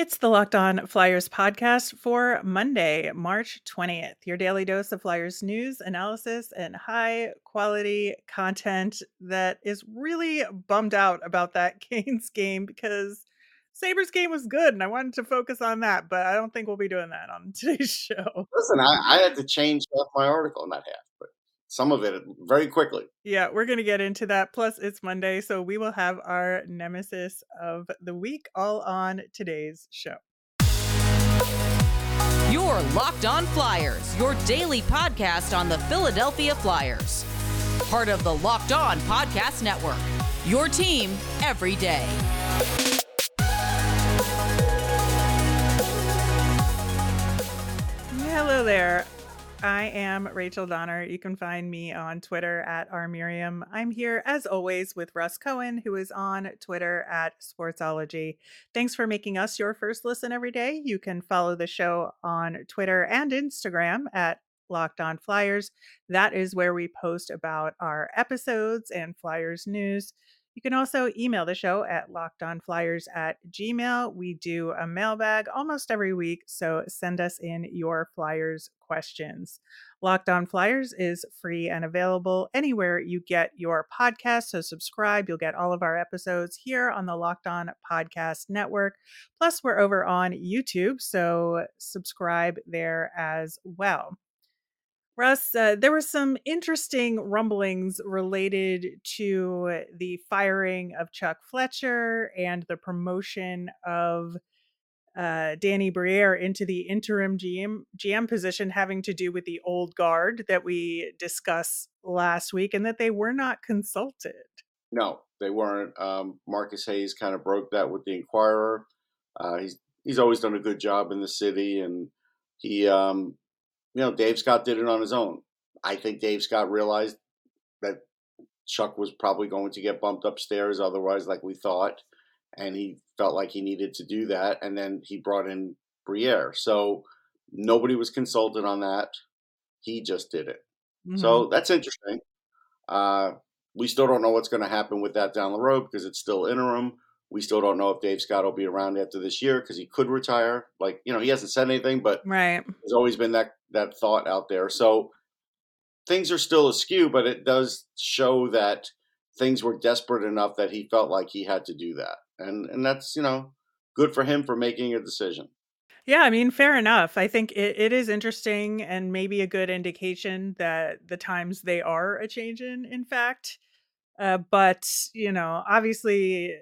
It's the Locked On Flyers podcast for Monday, March 20th. Your daily dose of Flyers news, analysis, and high quality content that is really bummed out about that Canes game because Sabres game was good and I wanted to focus on that, but I don't think we'll be doing that on today's show. Listen, I, I had to change half my article that half, but some of it very quickly. Yeah, we're going to get into that. Plus, it's Monday, so we will have our nemesis of the week all on today's show. Your Locked On Flyers, your daily podcast on the Philadelphia Flyers. Part of the Locked On Podcast Network. Your team every day. Hello there. I am Rachel Donner. You can find me on Twitter at rmiriam. I'm here as always with Russ Cohen, who is on Twitter at Sportsology. Thanks for making us your first listen every day. You can follow the show on Twitter and Instagram at Locked On Flyers. That is where we post about our episodes and Flyers news. You can also email the show at lockedonflyers at gmail. We do a mailbag almost every week, so send us in your Flyers questions. Locked On Flyers is free and available anywhere you get your podcast. So subscribe. You'll get all of our episodes here on the Locked On Podcast Network. Plus, we're over on YouTube, so subscribe there as well. Russ, uh, there were some interesting rumblings related to the firing of Chuck Fletcher and the promotion of uh, Danny Briere into the interim GM GM position, having to do with the old guard that we discussed last week, and that they were not consulted. No, they weren't. Um, Marcus Hayes kind of broke that with the Inquirer. Uh, he's he's always done a good job in the city, and he um, you know, Dave Scott did it on his own. I think Dave Scott realized that Chuck was probably going to get bumped upstairs otherwise, like we thought, and he felt like he needed to do that. And then he brought in Briere. So nobody was consulted on that. He just did it. Mm-hmm. So that's interesting. Uh, we still don't know what's going to happen with that down the road because it's still interim. We still don't know if Dave Scott will be around after this year because he could retire. Like you know, he hasn't said anything, but right. there's always been that that thought out there. So things are still askew, but it does show that things were desperate enough that he felt like he had to do that, and and that's you know good for him for making a decision. Yeah, I mean, fair enough. I think it, it is interesting and maybe a good indication that the times they are a change in, in fact. Uh, but you know, obviously,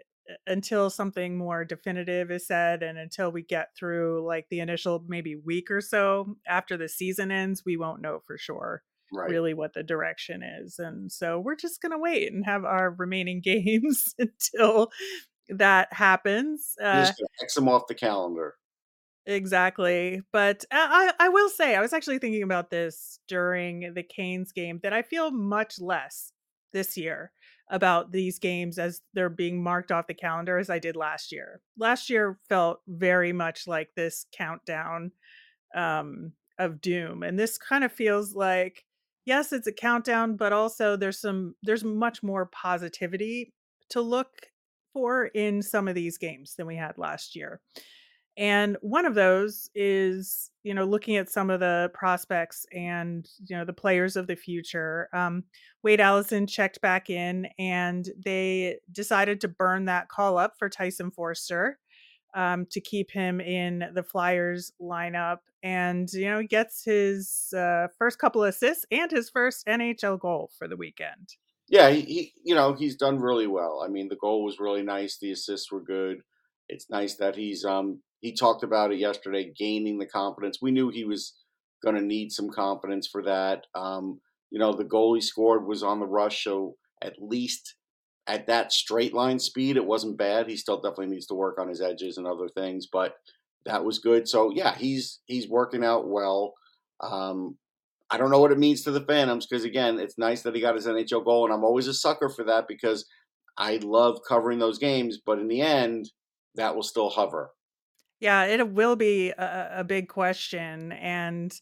until something more definitive is said and until we get through like the initial maybe week or so after the season ends we won't know for sure right. really what the direction is and so we're just going to wait and have our remaining games until that happens uh, just x them off the calendar Exactly. But I, I will say, I was actually thinking about this during the Canes game that I feel much less this year about these games as they're being marked off the calendar as I did last year. Last year felt very much like this countdown um, of doom, and this kind of feels like yes, it's a countdown, but also there's some there's much more positivity to look for in some of these games than we had last year. And one of those is, you know, looking at some of the prospects and, you know, the players of the future. Um, Wade Allison checked back in and they decided to burn that call up for Tyson Foerster um, to keep him in the Flyers lineup. And, you know, he gets his uh, first couple assists and his first NHL goal for the weekend. Yeah, he, he, you know, he's done really well. I mean, the goal was really nice. The assists were good. It's nice that he's um, he talked about it yesterday, gaining the confidence. We knew he was going to need some confidence for that. Um, you know, the goal he scored was on the rush, so at least at that straight line speed, it wasn't bad. He still definitely needs to work on his edges and other things, but that was good. So yeah, he's he's working out well. Um, I don't know what it means to the Phantoms because again, it's nice that he got his NHL goal, and I'm always a sucker for that because I love covering those games. But in the end, that will still hover. Yeah, it will be a, a big question. And,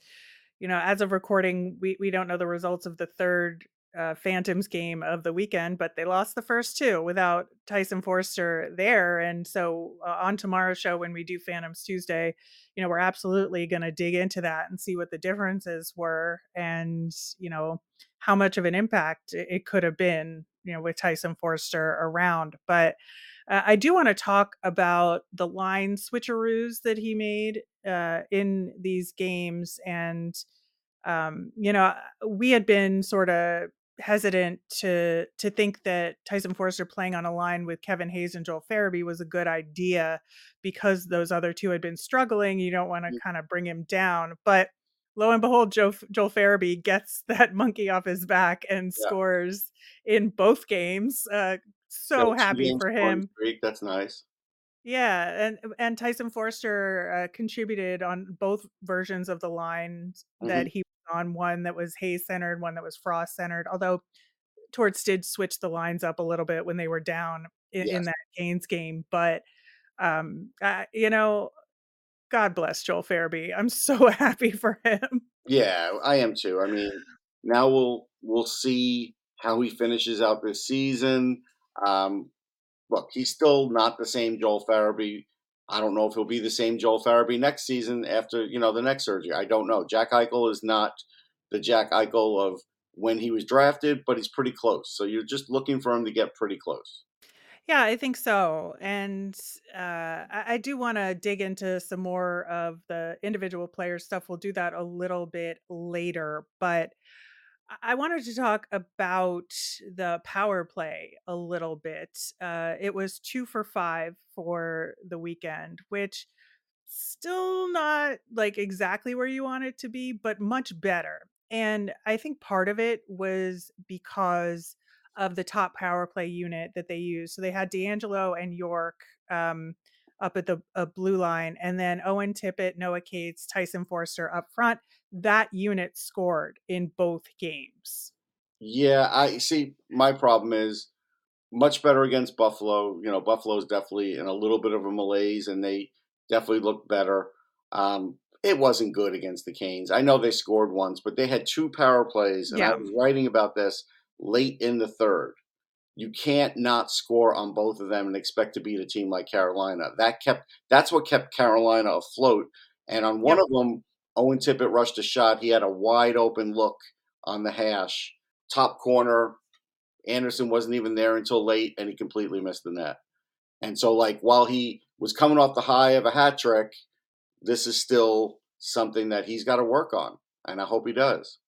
you know, as of recording, we, we don't know the results of the third uh, Phantoms game of the weekend, but they lost the first two without Tyson Foerster there. And so uh, on tomorrow's show, when we do Phantoms Tuesday, you know, we're absolutely going to dig into that and see what the differences were and, you know, how much of an impact it could have been, you know, with Tyson Foerster around. But uh, I do want to talk about the line switcheroos that he made uh, in these games and um, you know, we had been sort of hesitant to to think that Tyson Foerster playing on a line with Kevin Hayes and Joel Farabee was a good idea because those other two had been struggling. You don't want to mm. kind of bring him down, but lo and behold, Joe, Joel Farabee gets that monkey off his back and yeah. scores in both games. Uh, so happy for him. That's nice. Yeah, and and Tyson Foerster uh, contributed on both versions of the line mm-hmm. that he on one that was Hayes centered, one that was Frost centered. Although Torts did switch the lines up a little bit when they were down in, yes. in that Canes game, but um, uh, you know, God bless Joel Farabee. I'm so happy for him. Yeah, I am too. I mean, now we'll we'll see how he finishes out this season. Um, look, he's still not the same Joel Farabee I don't know if he'll be the same Joel Farabee next season after you know the next surgery. I don't know. Jack Eichel is not the Jack Eichel of when he was drafted, but he's pretty close. So you're just looking for him to get pretty close. Yeah, I think so. And uh, I, I do want to dig into some more of the individual player stuff. We'll do that a little bit later. But I wanted to talk about the power play a little bit. Uh, it was two for five for the weekend, which still not like exactly where you want it to be, but much better. And I think part of it was because of the top power play unit that they used. So they had DeAngelo and York um, up at the uh, blue line, and then Owen Tippett, Noah Cates, Tyson Foerster up front. That unit scored in both games. Yeah, I see. My problem is much better against Buffalo. You know, Buffalo's definitely in a little bit of a malaise, and they definitely look better. Um, it wasn't good against the Canes. I know they scored once, but they had two power plays, and yeah. I was writing about this late in the third you can't not score on both of them and expect to beat a team like Carolina. That kept that's what kept Carolina afloat. And on one yep. of them, Owen Tippett rushed a shot. He had a wide open look on the hash, top corner. Andersen wasn't even there until late, and he completely missed the net. And so, like while he was coming off the high of a hat trick, this is still something that he's got to work on, and I hope he does.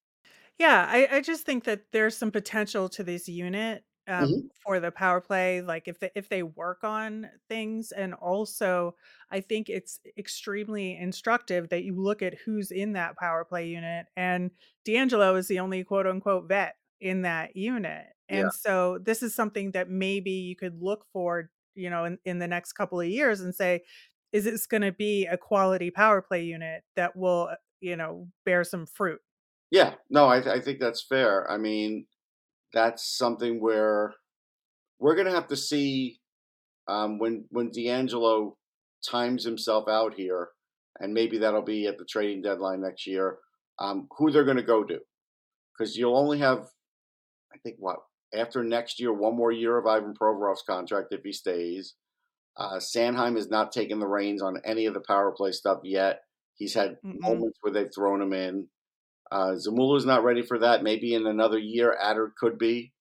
Yeah, I, I just think that there's some potential to this unit um, mm-hmm. for the power play like if they, if they work on things and also i think it's extremely instructive that you look at who's in that power play unit and d'angelo is the only quote unquote vet in that unit and yeah. so this is something that maybe you could look for you know in, in the next couple of years and say is this going to be a quality power play unit that will uh, you know bear some fruit yeah no I, th- I think that's fair i mean that's something where we're going to have to see um, when when DeAngelo times himself out here, and maybe that'll be at the trading deadline next year. Um, who they're going to go to, because you'll only have, I think, what after next year, one more year of Ivan Provorov's contract if he stays. Uh, Sanheim has not taken the reins on any of the power play stuff yet. He's had mm moments where they've thrown him in. Uh, Zamula's not ready for that. Maybe in another year, Adder could be.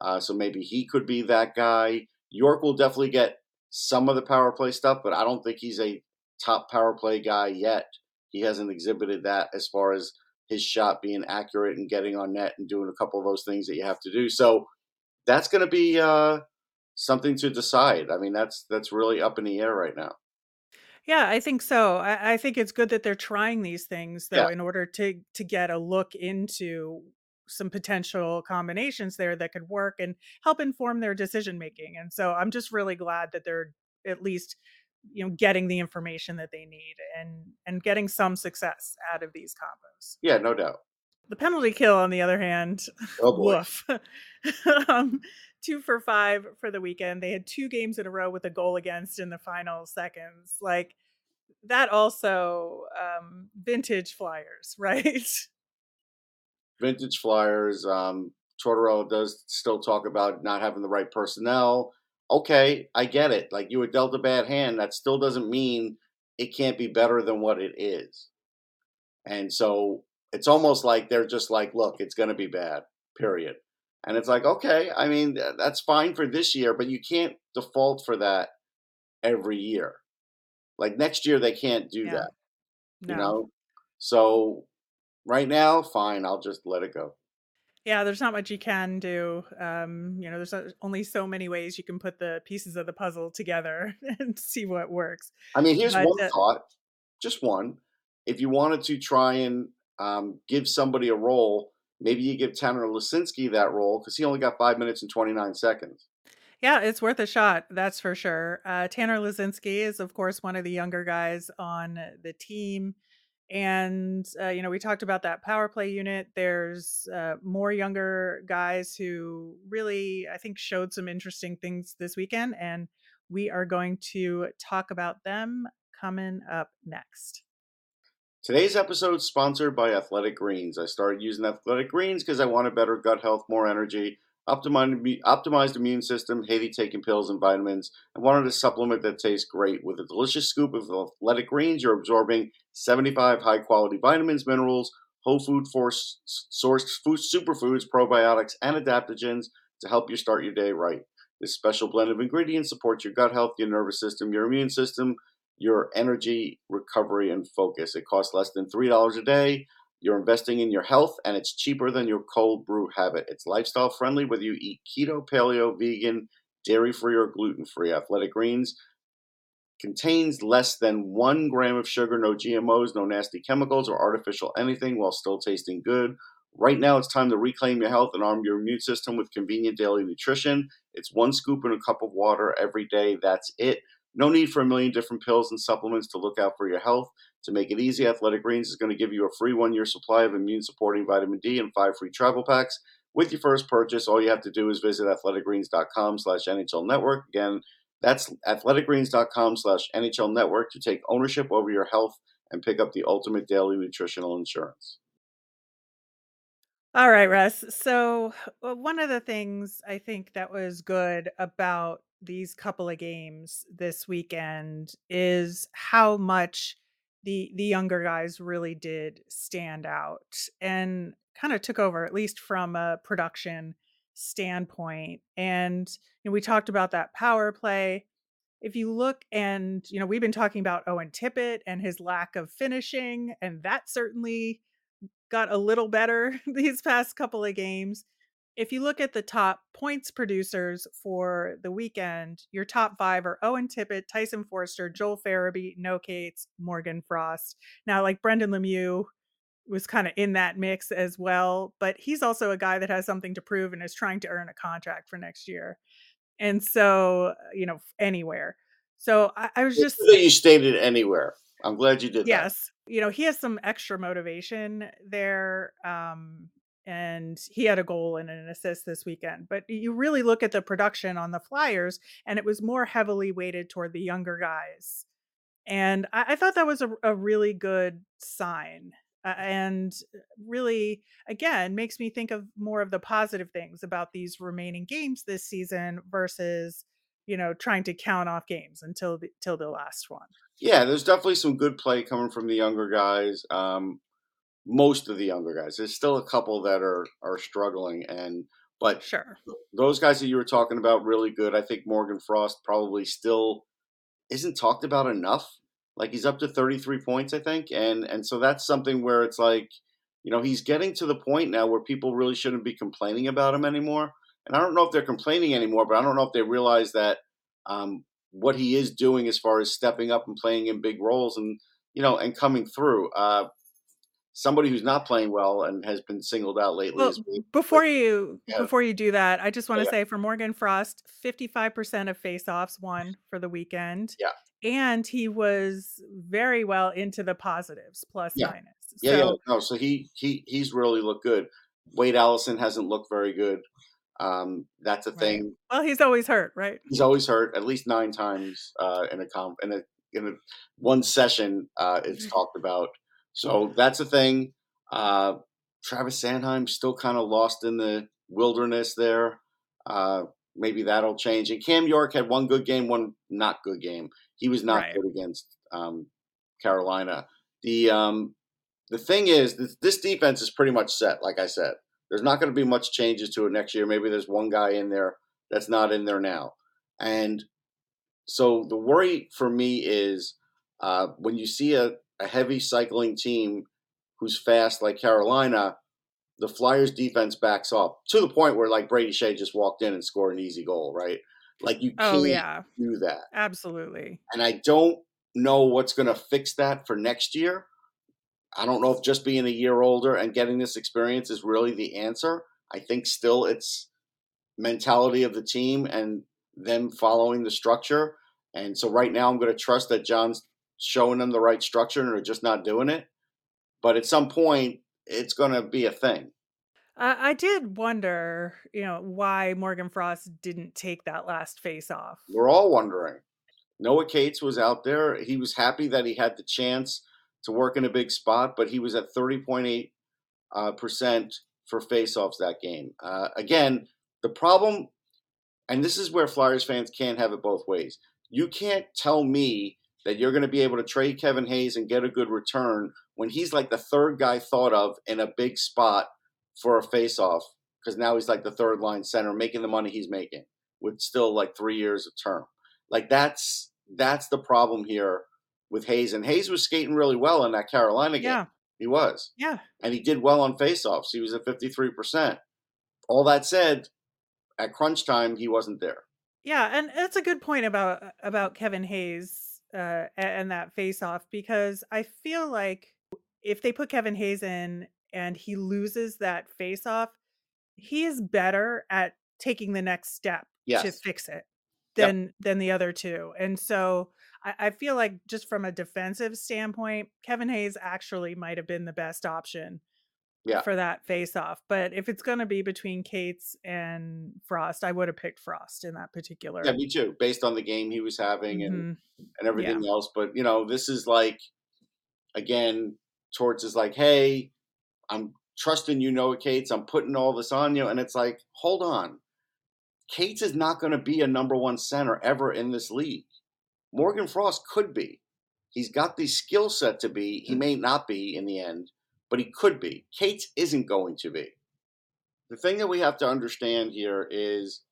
Uh, so maybe he could be that guy. York will definitely get some of the power play stuff, but I don't think he's a top power play guy yet. He hasn't exhibited that as far as his shot being accurate and getting on net and doing a couple of those things that you have to do. So that's going to be uh, something to decide. I mean, that's that's really up in the air right now. Yeah, I think so. I, I think it's good that they're trying these things though, Yeah. in order to to get a look into some potential combinations there that could work and help inform their decision making. And so I'm just really glad that they're at least you know getting the information that they need and and getting some success out of these combos. Yeah, no doubt. The penalty kill, on the other hand, Oh boy. woof. um, two for five for the weekend. They had two games in a row with a goal against in the final seconds. Like that also um vintage flyers, right? Vintage flyers. Um Tortorella does still talk about not having the right personnel. Okay, I get it. Like you were dealt a bad hand. That still doesn't mean it can't be better than what it is. And so it's almost like they're just like, look, it's going to be bad, period. And it's like, okay, I mean, that's fine for this year, but you can't default for that every year. Like next year, they can't do yeah. that. No. You know? So right now, fine, I'll just let it go. Yeah, there's not much you can do. Um, you know, there's only so many ways you can put the pieces of the puzzle together and see what works. I mean, here's but, one uh, thought, just one. If you wanted to try and um, give somebody a role, maybe you give Tanner Laczynski that role because he only got five minutes and 29 seconds. Yeah, it's worth a shot. That's for sure. Uh, Tanner Laczynski is, of course, one of the younger guys on the team. And, uh, you know, we talked about that power play unit. There's uh, more younger guys who really, I think, showed some interesting things this weekend. And we are going to talk about them coming up next. Today's episode is sponsored by Athletic Greens. I started using Athletic Greens because I wanted better gut health, more energy, optimized, immune system, hated taking pills and vitamins, and wanted a supplement that tastes great. With a delicious scoop of Athletic Greens, you're absorbing 75 high quality vitamins, minerals, whole food sourced food, superfoods, probiotics, and adaptogens to help you start your day right. This special blend of ingredients supports your gut health, your nervous system, your immune system, your energy, recovery, and focus. It costs less than $3 a day. You're investing in your health, and it's cheaper than your cold brew habit. It's lifestyle friendly whether you eat keto, paleo, vegan, dairy free, or gluten free. Athletic Greens contains less than one gram of sugar, no GMOs, no nasty chemicals, or artificial anything while still tasting good. Right now, it's time to reclaim your health and arm your immune system with convenient daily nutrition. It's one scoop in a cup of water every day. That's it. No need for a million different pills and supplements to look out for your health. To make it easy, Athletic Greens is going to give you a free one year supply of immune supporting vitamin D and five free travel packs. With your first purchase, all you have to do is visit athleticgreens.com slash NHL network. Again, that's athleticgreens.com slash NHL network to take ownership over your health and pick up the ultimate daily nutritional insurance. All right, Russ. So, uh, one of the things I think that was good about these couple of games this weekend is how much the the younger guys really did stand out and kind of took over at least from a production standpoint. And you know, we talked about that power play. If you look and you know we've been talking about Owen Tippett and his lack of finishing and that certainly got a little better these past couple of games if you look at the top points producers for the weekend, your top five are Owen Tippett, Tyson Foerster, Joel Farabee, Noah Cates, Morgan Frost. Now, like Brendan Lemieux was kind of in that mix as well, but he's also a guy that has something to prove and is trying to earn a contract for next year. And so, you know, anywhere. So I, I was just that you stated anywhere. I'm glad you did yes. That. You know, he has some extra motivation there. Um, and he had a goal and an assist this weekend. But you really look at the production on the Flyers, and it was more heavily weighted toward the younger guys. And I, I thought that was a, a really good sign. Uh, and really, again, makes me think of more of the positive things about these remaining games this season versus, you know, trying to count off games until the, till the last one. Yeah, there's definitely some good play coming from the younger guys. Um, most of the younger guys. There's still a couple that are are struggling, and but sure, those guys that you were talking about really good. I think Morgan Frost probably still isn't talked about enough. Like he's up to 33 points, I think, and and so that's something where it's like, you know, he's getting to the point now where people really shouldn't be complaining about him anymore. And I don't know if they're complaining anymore, but I don't know if they realize that um, what he is doing as far as stepping up and playing in big roles and you know and coming through. Uh, somebody who's not playing well and has been singled out lately. Well, before you yeah. before you do that, I just want to yeah. say for Morgan Frost, fifty five percent of faceoffs won for the weekend. Yeah, and he was very well into the positives plus yeah. minus. Yeah, so, yeah, no, so he he he's really looked good. Wade Allison hasn't looked very good. Um, that's a right. thing. Well, he's always hurt, right? He's always hurt at least nine times uh, in a comp in a in a one session. Uh, it's talked about so that's a thing. Uh, Travis Sanheim still kind of lost in the wilderness there. Uh, maybe that'll change. And Cam York had one good game, one not good game. He was not Right. good against um, Carolina. The um, the thing is, this, this defense is pretty much set. Like I said, there's not going to be much changes to it next year. Maybe there's one guy in there that's not in there now, and so the worry for me is uh, when you see a, a heavy cycling team who's fast like Carolina, the Flyers defense backs off to the point where like Brady Skjei just walked in and scored an easy goal, right? Like you oh, can't Oh yeah, do that. absolutely. And I don't know what's going to fix that for next year. I don't know if just being a year older and getting this experience is really the answer. I think still it's mentality of the team and them following the structure. And so right now I'm going to trust that John's showing them the right structure and they're just not doing it. But at some point, it's going to be a thing. I, I did wonder, you know, why Morgan Frost didn't take that last face off. We're all wondering. Noah Cates was out there. He was happy that he had the chance to work in a big spot, but he was at 30.8 uh, percent for faceoffs that game. Uh, again, the problem, and this is where Flyers fans can't have it both ways. You can't tell me that you're going to be able to trade Kevin Hayes and get a good return when he's like the third guy thought of in a big spot for a faceoff because now he's like the third line center making the money he's making with still like three years of term. Like that's that's the problem here with Hayes. And Hayes was skating really well in that Carolina game. Yeah, He was. yeah. And he did well on faceoffs. He was at 53%. All that said, at crunch time, he wasn't there. Yeah, and that's a good point about about Kevin Hayes uh, and that face off because I feel like if they put Kevin Hayes in and he loses that face off, he is better at taking the next step to fix it Yep. than than the other two. And so I, I feel like just from a defensive standpoint, Kevin Hayes actually might have been the best option Yeah. for that face off. But if it's going to be between Cates and Frost, I would have picked Frost in that particular. Yeah, me too, based on the game he was having and, Mhm. and everything else. But, you know, this is like, again, Torts is like, hey, I'm trusting you, Noah Cates. I'm putting all this on you. And it's like, hold on. Cates is not going to be a number one center ever in this league. Morgan Frost could be. He's got the skill set to be. He may not be in the end, but he could be. Cates isn't going to be. The thing that we have to understand here is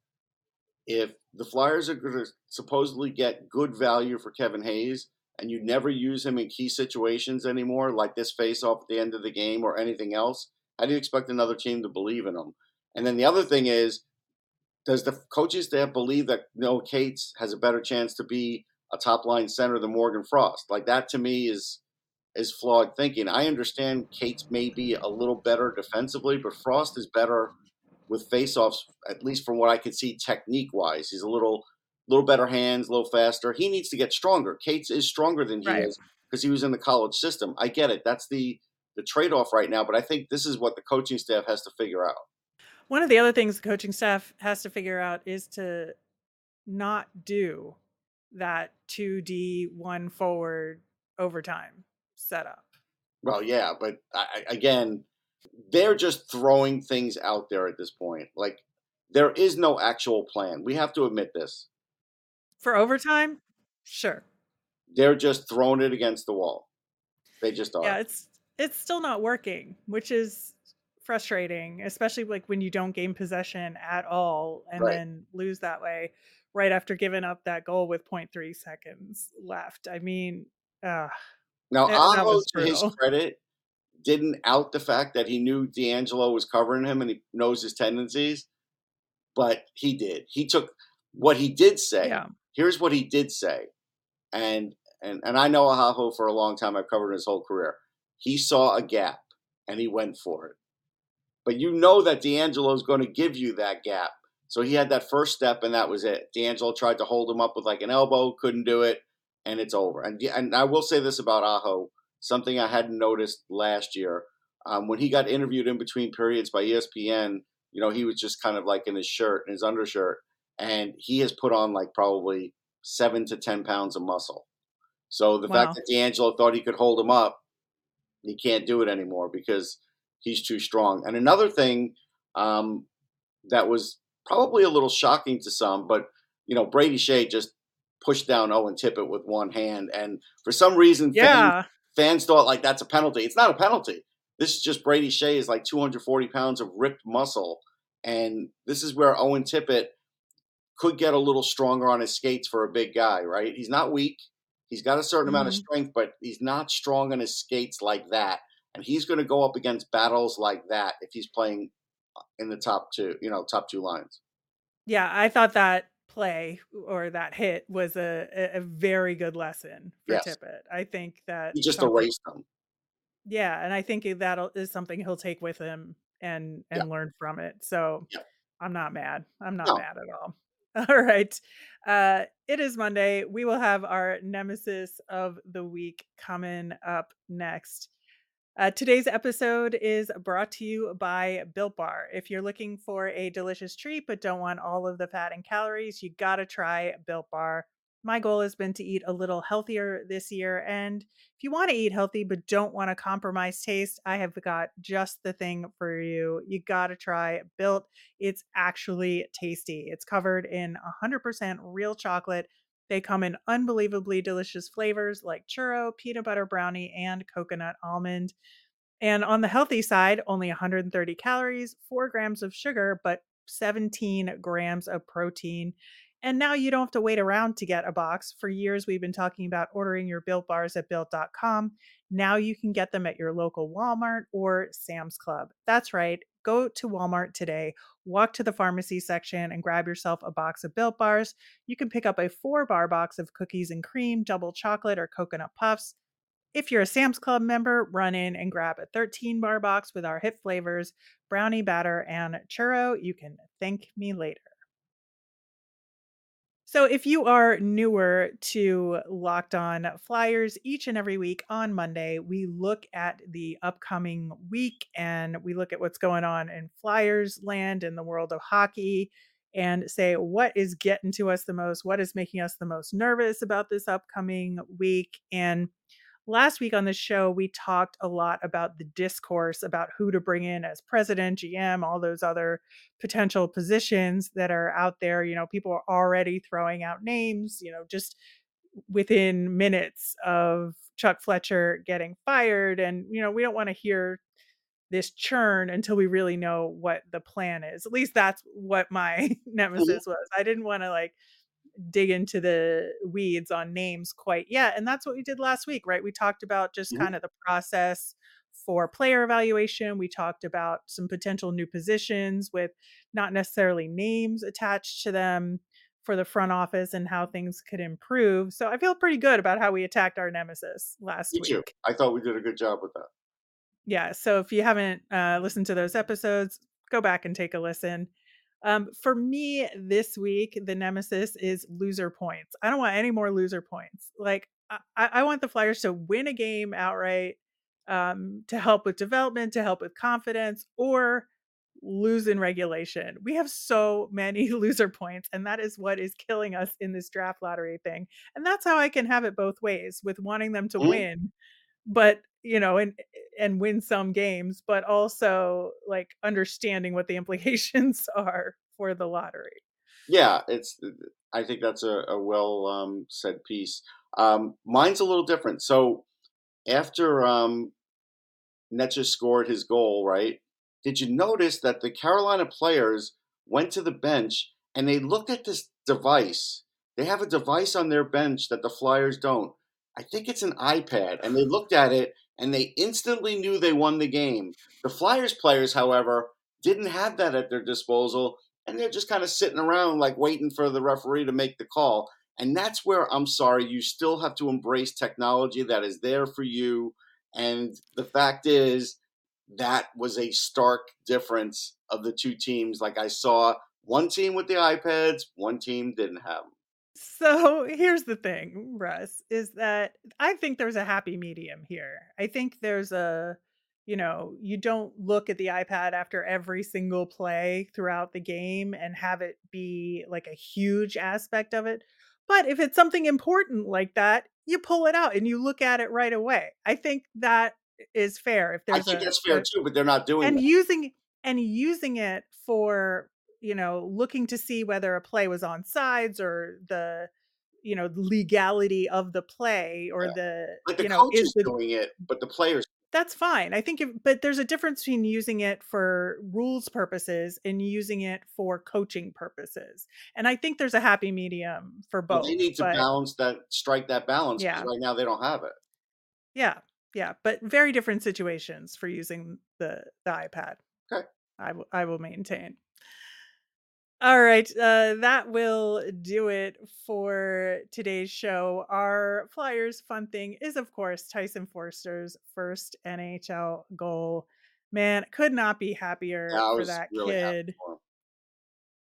if the Flyers are going to supposedly get good value for Kevin Hayes and you never use him in key situations anymore, like this face off at the end of the game or anything else, how do you expect another team to believe in him? And then the other thing is, does the coaching staff believe that Noah Cates has a better chance to be a top line center than Morgan Frost? Like that to me is is flawed thinking. I understand Cates may be a little better defensively, but Frost is better with faceoffs, at least from what I could see technique wise. He's a little little better hands, a little faster. He needs to get stronger. Cates is stronger than he Right. is because he was in the college system. I get it. That's the the trade off right now, but I think this is what the coaching staff has to figure out. One of the other things the coaching staff has to figure out is to not do that 2D one forward overtime setup. Well, yeah, but I, again, they're just throwing things out there at this point. Like there is no actual plan. We have to admit this. For overtime? Sure. They're just throwing it against the wall. They just are. Yeah, it's it's still not working, which is frustrating, especially like when you don't gain possession at all and Right. then lose that way right after giving up that goal with 0.3 seconds left. I mean, uh, Now, that to his credit, didn't out the fact that he knew D'Angelo was covering him and he knows his tendencies, but he did. He took what he did say. yeah. Here's what he did say, and and and I know Aho for a long time. I've covered his whole career. He saw a gap and he went for it. But you know that D'Angelo is going to give you that gap. So he had that first step, and that was it. D'Angelo tried to hold him up with like an elbow, couldn't do it, and it's over. And and I will say this about Aho, something I hadn't noticed last year. Um, when he got interviewed in between periods by ESPN, you know, he was just kind of like in his shirt and his undershirt, and he has put on like probably seven to ten pounds of muscle. So the Wow. fact that D'Angelo thought he could hold him up, he can't do it anymore because he's too strong. And another thing, um, that was probably a little shocking to some, but you know, Brady Skjei just pushed down Owen Tippett with one hand, and for some reason, yeah, fans, fans thought like that's a penalty. It's not a penalty. This is just Brady Skjei is like 240 pounds of ripped muscle, and this is where Owen Tippett could get a little stronger on his skates for a big guy, right? He's not weak. He's got a certain mm-hmm. amount of mm-hmm. strength, but he's not strong on his skates like that. And he's going to go up against battles like that if he's playing in the top two, you know, top two lines. Yeah, I thought that play or that hit was a, a very good lesson for yes. Tippett. I think that he just erased them. Yeah, and I think that is something he'll take with him and and yeah. learn from it. So yeah. I'm not mad. I'm not no. mad at all. All right. Uh, it is Monday. We will have our nemesis of the week coming up next. Uh, today's episode is brought to you by Built Bar. If you're looking for a delicious treat but don't want all of the fat and calories, you gotta try Built Bar. My goal has been to eat a little healthier this year. And if you want to eat healthy but don't want to compromise taste, I have got just the thing for you. You got to try Built. It's actually tasty. It's covered in 100% real chocolate they come in unbelievably delicious flavors like churro, peanut butter brownie, and coconut almond. And on the healthy side, only 130 calories, 4 grams of sugar, but 17 grams of protein. And now you don't have to wait around to get a box. For years, we've been talking about ordering your built bars at built.com. Now you can get them at your local Walmart or Sam's Club. That's right. Go to Walmart today, walk to the pharmacy section, and grab yourself a box of built bars. You can pick up a four bar box of cookies and cream, double chocolate, or coconut puffs. If you're a Sam's Club member, run in and grab a 13 bar box with our hit flavors, brownie batter, and churro. You can thank me later. So, if you are newer to Locked On Flyers, each and every week on Monday, we look at the upcoming week and we look at what's going on in Flyers land in the world of hockey and say what is getting to us the most, what is making us the most nervous about this upcoming week. And last week on the show, we talked a lot about the discourse about who to bring in as president, GM, all those other potential positions that are out there. You know, people are already throwing out names, you know, just within minutes of Chuck Fletcher getting fired. And, you know, we don't want to hear this churn until we really know what the plan is. At least that's what my mm-hmm. nemesis was. I didn't want to like dig into the weeds on names quite yet. And that's what we did last week, right? We talked about just mm-hmm. kind of the process for player evaluation. We talked about some potential new positions with not necessarily names attached to them for the front office and how things could improve. So I feel pretty good about how we attacked our nemesis last Me week. Too. I thought we did a good job with that. Yeah. So if you haven't uh, listened to those episodes, go back and take a listen. Um, for me this week, the nemesis is loser points. I don't want any more loser points. Like I, I want the Flyers to win a game outright um, to help with development, to help with confidence, or lose in regulation. We have so many loser points, and that is what is killing us in this draft lottery thing. And that's how I can have it both ways with wanting them to mm-hmm. win, but you know, and and win some games, but also like understanding what the implications are for the lottery. Yeah, it's. I think that's a, a well um, said piece. Um, mine's a little different. So after um, Netzer scored his goal, right? Did you notice that the Carolina players went to the bench and they looked at this device? They have a device on their bench that the Flyers don't. I think it's an iPad, and they looked at it and they instantly knew they won the game. The Flyers players, however, didn't have that at their disposal, and they're just kind of sitting around like waiting for the referee to make the call. And that's where I'm sorry, you still have to embrace technology that is there for you. And the fact is, that was a stark difference of the two teams. Like I saw one team with the iPads, one team didn't have them. So here's the thing, Russ, is that I think there's a happy medium here. I think there's a, you know, you don't look at the iPad after every single play throughout the game and have it be like a huge aspect of it. But if it's something important like that, you pull it out and you look at it right away. I think that is fair. If there's I think a, that's fair a, too, but they're not doing and that. using and using it for you know, looking to see whether a play was on sides or the you know legality of the play or Yeah. the Like the you know coach is the doing it, but the players that's fine. I think if but there's a difference between using it for rules purposes and using it for coaching purposes. And I think there's a happy medium for well, both. they need to but balance that, strike that balance yeah. right now they don't have it. Yeah. Yeah, but very different situations for using the the iPad. Okay. I I will maintain. All right, uh, that will do it for today's show. Our Flyers fun thing is, of course, Tyson Foerster's first NHL goal. Man, could not be happier Yeah, for that really kid. for.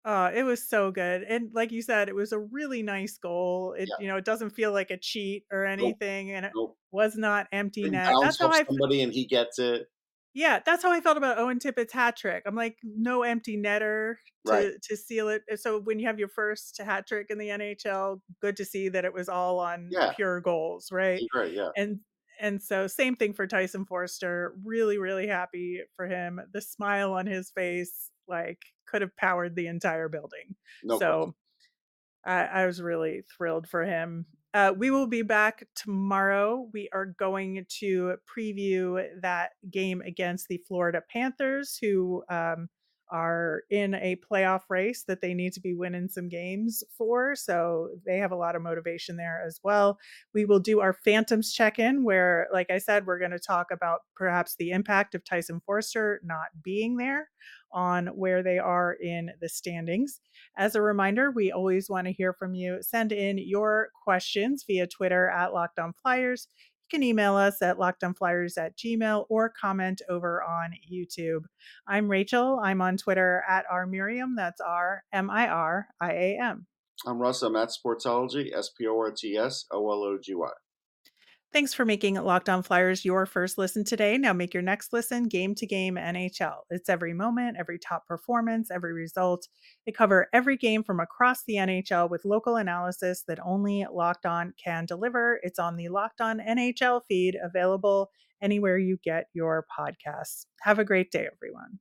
Oh, it was so good. And like you said, it was a really nice goal. It, Yeah. you know, it doesn't feel like a cheat or Nope. anything, and it Nope. was not empty net. That's how I somebody and he gets it. Yeah, that's how I felt about Owen Tippett's hat trick. I'm like, no empty netter Right. to to seal it. So when you have your first hat trick in the NHL, good to see that it was all on Yeah. pure goals, right? Great. Yeah. And and so same thing for Tyson Foerster. Really, really happy for him. The smile on his face, like, could have powered the entire building. No so. I, I was really thrilled for him. Uh, we will be back tomorrow. We are going to preview that game against the Florida Panthers, who um, are in a playoff race that they need to be winning some games for. So they have a lot of motivation there as well. We will do our Phantoms check in, where, like I said, we're going to talk about perhaps the impact of Tyson Foerster not being there on where they are in the standings. As a reminder, we always want to hear from you. Send in your questions via Twitter at Locked On Flyers. You can email us at lockedonflyers at gmail or comment over on YouTube. I'm Rachel. I'm on Twitter at R Miriam. That's R M I R I A M. I'm Russ. I'm at Sportsology, S P O R T S O L O G Y. Thanks for making Locked On Flyers your first listen today. Now make your next listen game to game NHL. It's every moment, every top performance, every result. They cover every game from across the NHL with local analysis that only Locked On can deliver. It's on the Locked On NHL feed, available anywhere you get your podcasts. Have a great day, everyone.